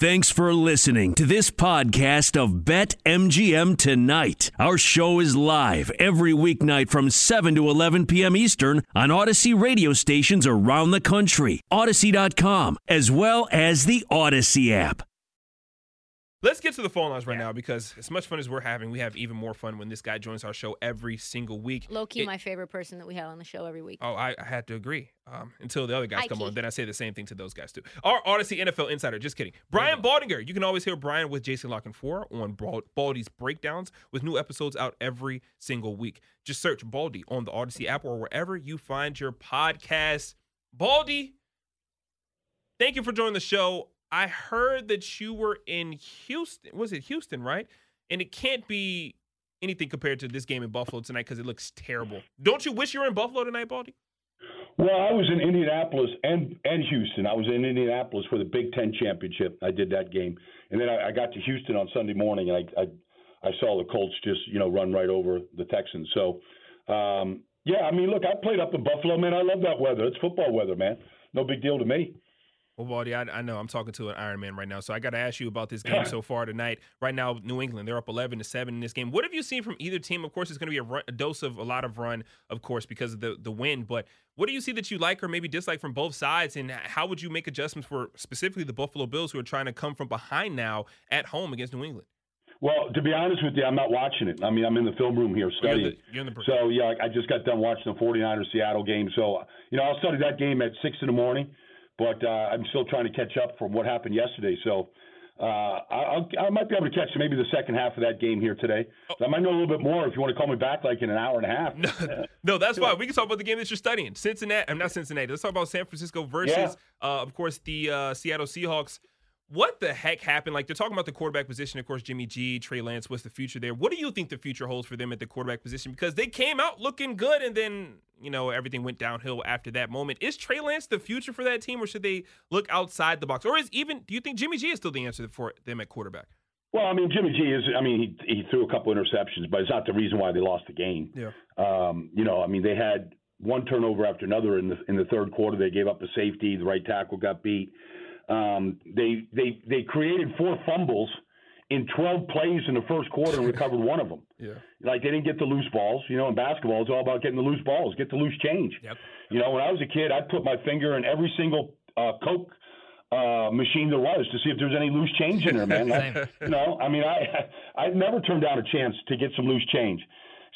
Thanks for listening to this podcast of Bet MGM Tonight. Our show is live every weeknight from 7 to 11 p.m. Eastern on Audacy radio stations around the country, Audacy.com, as well as the Audacy app. Let's get to the phone lines right now because as much fun as we're having, we have even more fun when this guy joins our show every single week. Low key, It- my favorite person that we have on the show every week. Oh, I, I had to agree. Um, until the other guys High come key. on, then I say the same thing to those guys too. Our Audacy NFL insider, just kidding. Brian Baldinger. You can always hear Brian with Jason Lock and Four on Baldy's breakdowns with new episodes out every single week. Just search Baldy on the Audacy app or wherever you find your podcast. Baldy, thank you for joining the show. I heard that you were in Houston. Was it Houston, right? And it can't be anything compared to this game in Buffalo tonight because it looks terrible. Don't you wish you were in Buffalo tonight, Baldy? Well, I was in Indianapolis and and Houston. I was in Indianapolis for the Big Ten championship. I did that game, and then I, I got to Houston on Sunday morning, and I, I I saw the Colts just you know run right over the Texans. So, um, yeah, I mean, look, I played up in Buffalo, man. I love that weather. It's football weather, man. No big deal to me. Well, Baldy, I, I know I'm talking to an Iron Man right now, so I got to ask you about this game so far tonight. Right now, New England, they're up 11 to seven in this game. What have you seen from either team? Of course, it's going to be a, run, a dose of a lot of run, of course, because of the the win. But what do you see that you like or maybe dislike from both sides, and how would you make adjustments for specifically the Buffalo Bills, who are trying to come from behind now at home against New England? Well, to be honest with you, I'm not watching it. I mean, I'm in the film room here You're studying. the, you're the So yeah, I just got done watching the 49ers Seattle game. So you know, I'll study that game at six in the morning, but uh, I'm still trying to catch up from what happened yesterday. So uh, I, I'll, I might be able to catch maybe the second half of that game here today. I might know a little bit more if you want to call me back like in an hour and a half. No, no, that's fine. We can talk about the game that you're studying. Cincinnati, I'm not Cincinnati. Let's talk about San Francisco versus, uh, of course, the uh, Seattle Seahawks. What the heck happened? Like they're talking about the quarterback position. Of course, Jimmy G, Trey Lance. What's the future there? What do you think the future holds for them at the quarterback position? Because they came out looking good, and then you know everything went downhill after that moment. Is Trey Lance the future for that team, or should they look outside the box? Or is even do you think Jimmy G is still the answer for them at quarterback? Well, I mean, Jimmy G is. I mean, he he threw a couple interceptions, but it's not the reason why they lost the game. Yeah. Um, you know, I mean, they had one turnover after another in the in the third quarter. They gave up a safety. The right tackle got beat. Um, they they they created four fumbles in 12 plays in the first quarter and recovered one of them. Yeah. Like they didn't get the loose balls. You know, in basketball, it's all about getting the loose balls, get the loose change. Yep. You know, when I was a kid, I'd put my finger in every single uh, Coke uh, machine there was to see if there was any loose change in there, man. Like, you know, I mean, I I never turned down a chance to get some loose change.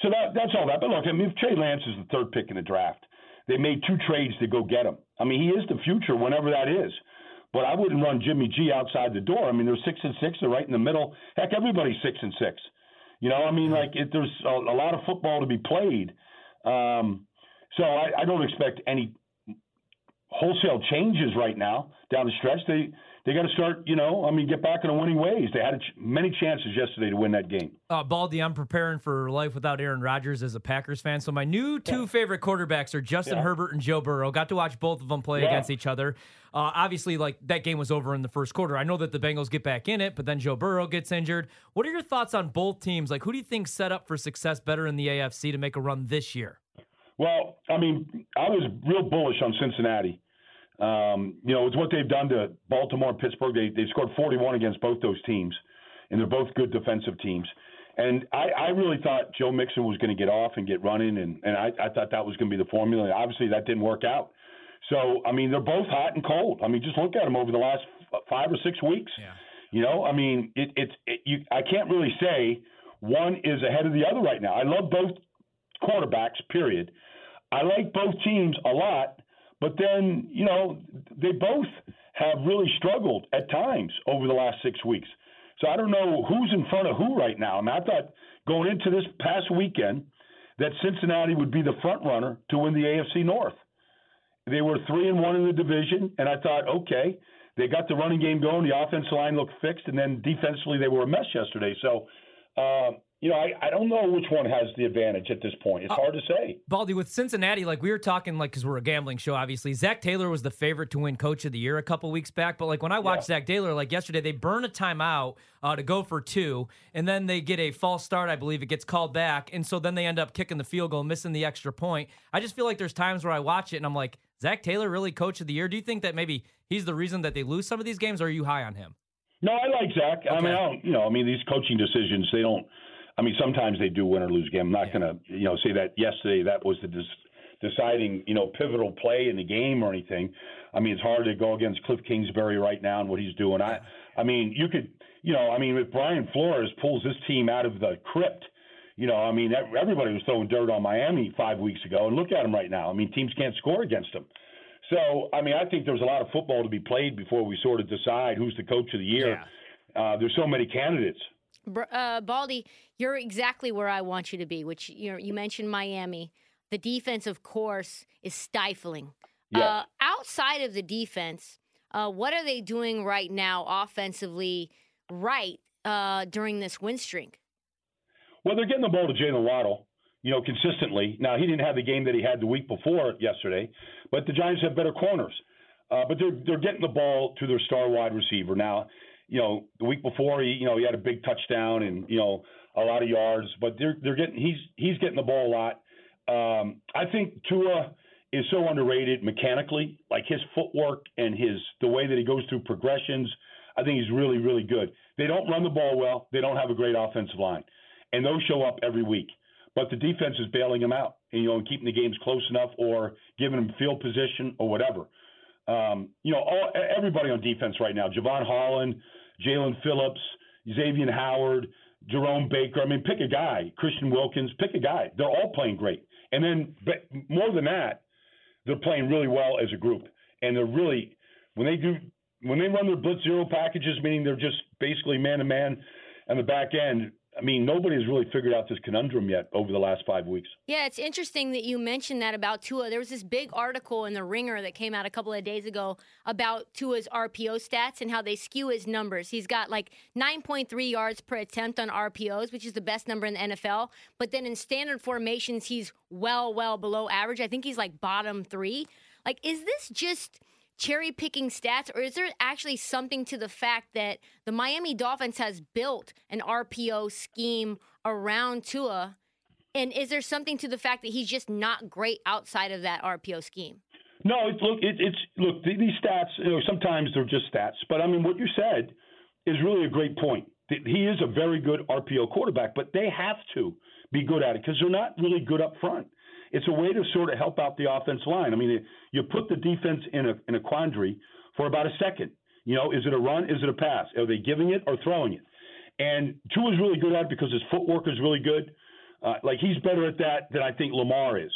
So that that's all that. But look, I mean, if Trey Lance is the third pick in the draft, they made two trades to go get him. I mean, he is the future, whenever that is. But I wouldn't run Jimmy G outside the door. I mean, they're six and six. They're right in the middle. Heck, everybody's six and six. You know, I mean, like it, there's a, a lot of football to be played. Um, so I, I don't expect any wholesale changes right now down the stretch. They they got to start, you know, I mean, get back in the winning ways. They had a ch- many chances yesterday to win that game. Uh, Baldy, I'm preparing for life without Aaron Rodgers as a Packers fan. So my new two favorite quarterbacks are Justin Yeah. Herbert and Joe Burrow. Got to watch both of them play Yeah. against each other. Uh, obviously, like that game was over in the first quarter. I know that the Bengals get back in it, but then Joe Burrow gets injured. What are your thoughts on both teams? Like, who do you think set up for success better in the AFC to make a run this year? Well, I mean, I was real bullish on Cincinnati. Um, you know, it's what they've done to Baltimore and Pittsburgh. They they scored 41 against both those teams, and they're both good defensive teams. And I, I really thought Joe Mixon was going to get off and get running, and, and I, I thought that was going to be the formula. And obviously, that didn't work out. So, I mean, they're both hot and cold. I mean, just look at them over the last five or six weeks. Yeah. You know, I mean, it, it's it, you. I can't really say one is ahead of the other right now. I love both quarterbacks. Period. I like both teams a lot, but then you know they both have really struggled at times over the last six weeks. So I don't know who's in front of who right now. I mean, I thought going into this past weekend that Cincinnati would be the front runner to win the AFC North. They were three and one in the division, and I thought, okay, they got the running game going, the offensive line looked fixed, and then defensively they were a mess yesterday. So, uh, you know, I, I don't know which one has the advantage at this point. It's hard to say. Baldy, with Cincinnati, like we were talking, like because we're a gambling show, obviously. Zac Taylor was the favorite to win Coach of the Year a couple weeks back, but like when I watched Zac Taylor, like yesterday, they burn a timeout uh, to go for two, and then they get a false start. I believe it gets called back, and so then they end up kicking the field goal, missing the extra point. I just feel like there's times where I watch it and I'm like, Zac Taylor really Coach of the Year? Do you think that maybe he's the reason that they lose some of these games, or are you high on him? No, I like Zac. Okay. I mean, I don't, you know, I mean, these coaching decisions, they don't. I mean, sometimes they do win or lose game. I'm not yeah. going to, you know, say that yesterday that was the des- deciding, you know, pivotal play in the game or anything. I mean, it's hard to go against Cliff Kingsbury right now and what he's doing. I, I mean, you could, you know, I mean, if Brian Flores pulls this team out of the crypt, you know, I mean, everybody was throwing dirt on Miami five weeks ago, and look at them right now. I mean, teams can't score against them. So, I mean, I think there's a lot of football to be played before we sort of decide who's the coach of the year. Yeah. Uh, there's so many candidates. Uh, Baldy, you're exactly where I want you to be. Which you know, you mentioned Miami. The defense, of course, is stifling. Yeah. Uh, outside of the defense, uh, what are they doing right now offensively? Right uh, during this win streak. Well, they're getting the ball to Jaylen Waddle you know, consistently. Now he didn't have the game that he had the week before yesterday, but the Giants have better corners. Uh, but they're they're getting the ball to their star wide receiver now. You know, the week before he you know he had a big touchdown and you know a lot of yards, but they're they're getting he's he's getting the ball a lot. Um, I think Tua is so underrated mechanically, like his footwork and his the way that he goes through progressions. I think he's really really good. They don't run the ball well. They don't have a great offensive line, and those show up every week but the defense is bailing them out, and, you know, and keeping the games close enough or giving them field position or whatever. Um, you know, all, everybody on defense right now: Jevon Holland, Jaelan Phillips, Xavien Howard, Jerome Baker. I mean, pick a guy. Christian Wilkins. Pick a guy. They're all playing great. And then, but more than that, they're playing really well as a group, and they're really when they do when they run their blitz zero packages, meaning they're just basically man to man on the back end. I mean, nobody has really figured out this conundrum yet over the last five weeks. Yeah, it's interesting that you mentioned that about Tua. There was this big article in the Ringer that came out a couple of days ago about Tua's RPO stats and how they skew his numbers. He's got like 9.3 yards per attempt on RPOs, which is the best number in the NFL. But then in standard formations, he's well, well below average. I think he's like bottom three. Like, is this just cherry picking stats, or is there actually something to the fact that the Miami Dolphins has built an RPO scheme around Tua? And is there something to the fact that he's just not great outside of that RPO scheme? No, it, look, it, it's look these stats. You know, sometimes they're just stats, but I mean, what you said is really a great point. He is a very good RPO quarterback, but they have to be good at it because they're not really good up front it's a way to sort of help out the offense line. I mean, you put the defense in a in a quandary for about a second. You know, is it a run? Is it a pass? Are they giving it or throwing it? And Tua is really good at it because his footwork is really good. Uh, like he's better at that than I think Lamar is.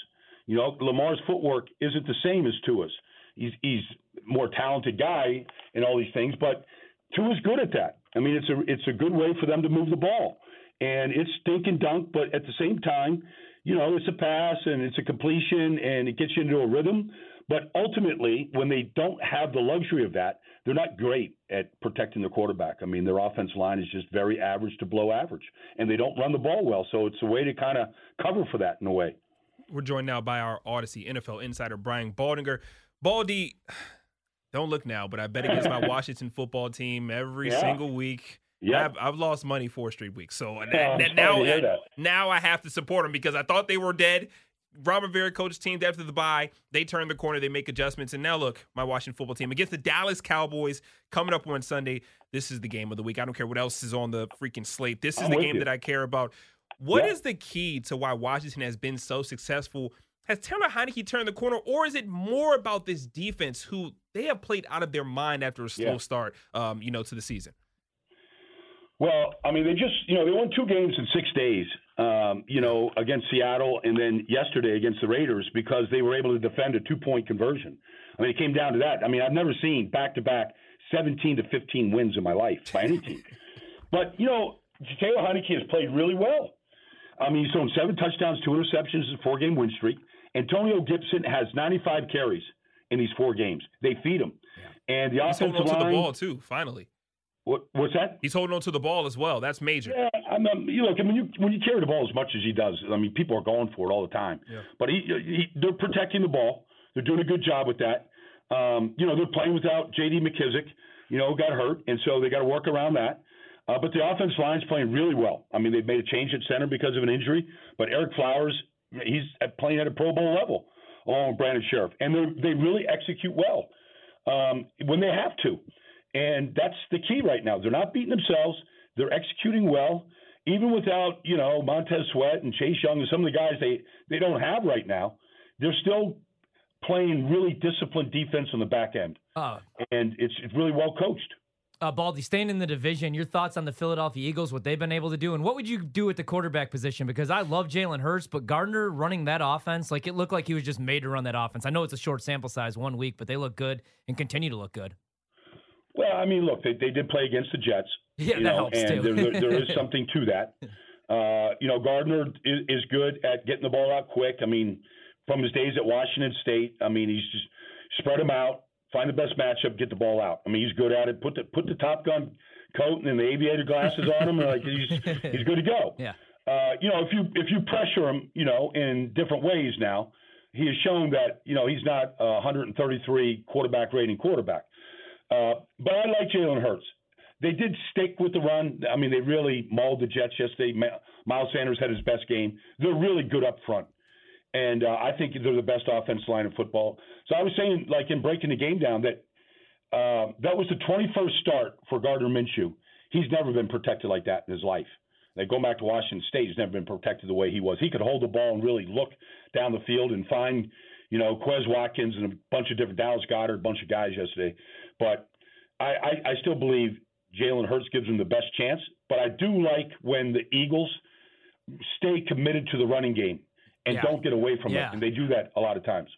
You know, Lamar's footwork isn't the same as Tua's. He's he's more talented guy in all these things, but Tua's good at that. I mean, it's a it's a good way for them to move the ball, and it's stink and dunk, but at the same time, you know, it's a pass and it's a completion and it gets you into a rhythm. But ultimately, when they don't have the luxury of that, they're not great at protecting the quarterback. I mean, their offense line is just very average to below average, and they don't run the ball well. So it's a way to kind of cover for that in a way. We're joined now by our Audacy NFL insider, Brian Baldinger. Baldy, don't look now, but I bet against my Washington football team every yeah. single week. Yeah, I've, I've, lost money four straight weeks. So now, now I have to support them because I thought they were dead. Ron Rivera coached team after the bye. They turn the corner, they make adjustments, and now look, my Washington football team against the Dallas Cowboys coming up on Sunday. This is the game of the week. I don't care what else is on the freaking slate. This is I'm the game you. that I care about. What yeah. is the key to why Washington has been so successful? Has Taylor Heinicke turned the corner, or is it more about this defense who they have played out of their mind after a slow yeah. start, um, you know, to the season? Well, I mean, they just, you know, they won two games in six days, um, you know, against Seattle and then yesterday against the Raiders because they were able to defend a two point conversion. I mean, it came down to that. I mean, I've never seen back to back 17 to 15 wins in my life by any team. but, you know, Taylor Heinicke has played really well. I mean, he's thrown seven touchdowns, two interceptions, a four game win streak. Antonio Gibson has 95 carries in these four games. They feed him. Yeah. And the he's offensive line. to the ball, too, finally. What, what's that? He's holding on to the ball as well. That's major. Yeah, I mean, you look, I mean, you, when you carry the ball as much as he does, I mean, people are going for it all the time. Yeah. But he, he, they're protecting the ball. They're doing a good job with that. Um, you know, they're playing without J.D. McKissick. You know, got hurt, and so they got to work around that. Uh, but the offense line's playing really well. I mean, they've made a change at center because of an injury, but Ereck Flowers, he's playing at a Pro Bowl level along with Brandon Scherff, and they they really execute well um, when they have to. And that's the key right now. They're not beating themselves. They're executing well, even without you know Montez Sweat and Chase Young and some of the guys they they don't have right now. They're still playing really disciplined defense on the back end, Uh, and it's it's really well coached. uh, Baldy, staying in the division, your thoughts on the Philadelphia Eagles, what they've been able to do, and what would you do at the quarterback position? Because I love Jalen Hurts, but Gardner running that offense, like it looked like he was just made to run that offense. I know it's a short sample size, one week, but they look good and continue to look good. Well, I mean, look, they, they did play against the Jets. Yeah, you that know, helps and too. there, there, is something to that. Uh, you know, Gardner is, is good at getting the ball out quick. I mean, from his days at Washington State, I mean, he's just spread them out, find the best matchup, get the ball out. I mean, he's good at it. Put the put the Top Gun coat and the aviator glasses on him, and like he's he's good to go. Yeah. Uh, you know, if you if you pressure him, you know, in different ways now, he has shown that you know he's not a 133 quarterback rating quarterback. Uh, but I like Jalen Hurts. They did stick with the run. I mean, they really mauled the Jets yesterday. Miles Sanders had his best game. They're really good up front. And uh, I think they're the best offensive line in football. So I was saying, like in breaking the game down, that uh, that was the 21st start for Gardner Minshew. He's never been protected like that in his life. Like going back to Washington State, he's never been protected the way he was. He could hold the ball and really look down the field and find, you know, Quez Watkins and a bunch of different Dallas Goedert, a bunch of guys yesterday. But I, I, I still believe Jalen Hurts gives them the best chance. But I do like when the Eagles stay committed to the running game and Yeah. don't get away from Yeah. it. And they do that a lot of times.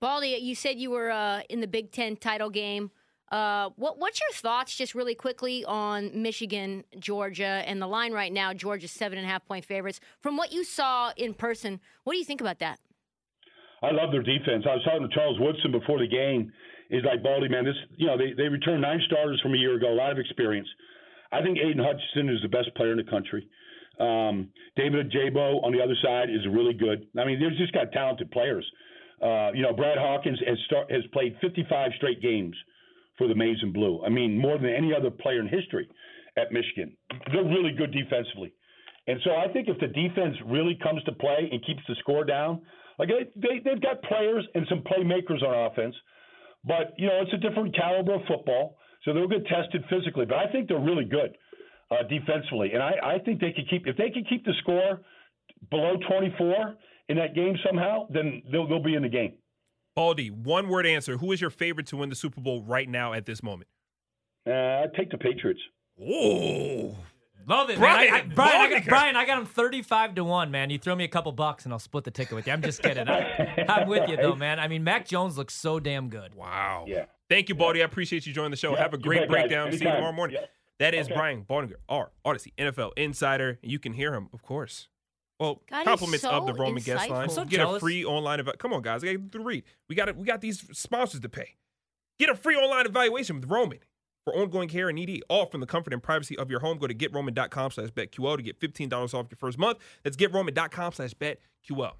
Baldy, you said you were uh, in the Big Ten title game. Uh, what what's your thoughts, just really quickly, on Michigan, Georgia, and the line right now? Georgia's seven and a half point favorites. From what you saw in person, what do you think about that? I love their defense. I was talking to Charles Woodson before the game. He's like, Baldy, man, this, you know, they, they returned nine starters from a year ago, a lot of experience. I think Aidan Hutchinson is the best player in the country. Um, David Ojabo on the other side is really good. I mean, they've just got talented players. Uh, you know, Brad Hawkins has start, has played 55 straight games for the Maize and Blue. I mean, more than any other player in history at Michigan. They're really good defensively. And so I think if the defense really comes to play and keeps the score down, like they, they they've got players and some playmakers on offense, but you know it's a different caliber of football, so they'll get tested physically. But I think they're really good uh, defensively, and I, I think they could keep if they can keep the score below 24 in that game somehow, then they'll they'll be in the game. Baldy, one word answer. Who is your favorite to win the Super Bowl right now at this moment? Uh, I take the Patriots. Oh, Love it, Brian, man. I, I, Brian, I got, Brian, I got him 35 to 1, man. You throw me a couple bucks and I'll split the ticket with you. I'm just kidding. I, I'm with you, though, man. I mean, Mac Jones looks so damn good. wow. Yeah. Thank you, Baldy. I appreciate you joining the show. Yeah, Have a great bet, guys. breakdown. See you tomorrow morning. Yeah. That is Okay. Brian Baldinger, our Audacy NFL insider. You can hear him, of course. Well, God, he's compliments of the Roman guest line. insightful. I'm so Get a free online evaluation. Come on, guys. I got to read. We got it. We got these sponsors to pay. Get a free online evaluation with Roman for ongoing care and ED, all from the comfort and privacy of your home. Go to getroman.com slash betql to get $15 off your first month. That's getroman.com slash betql.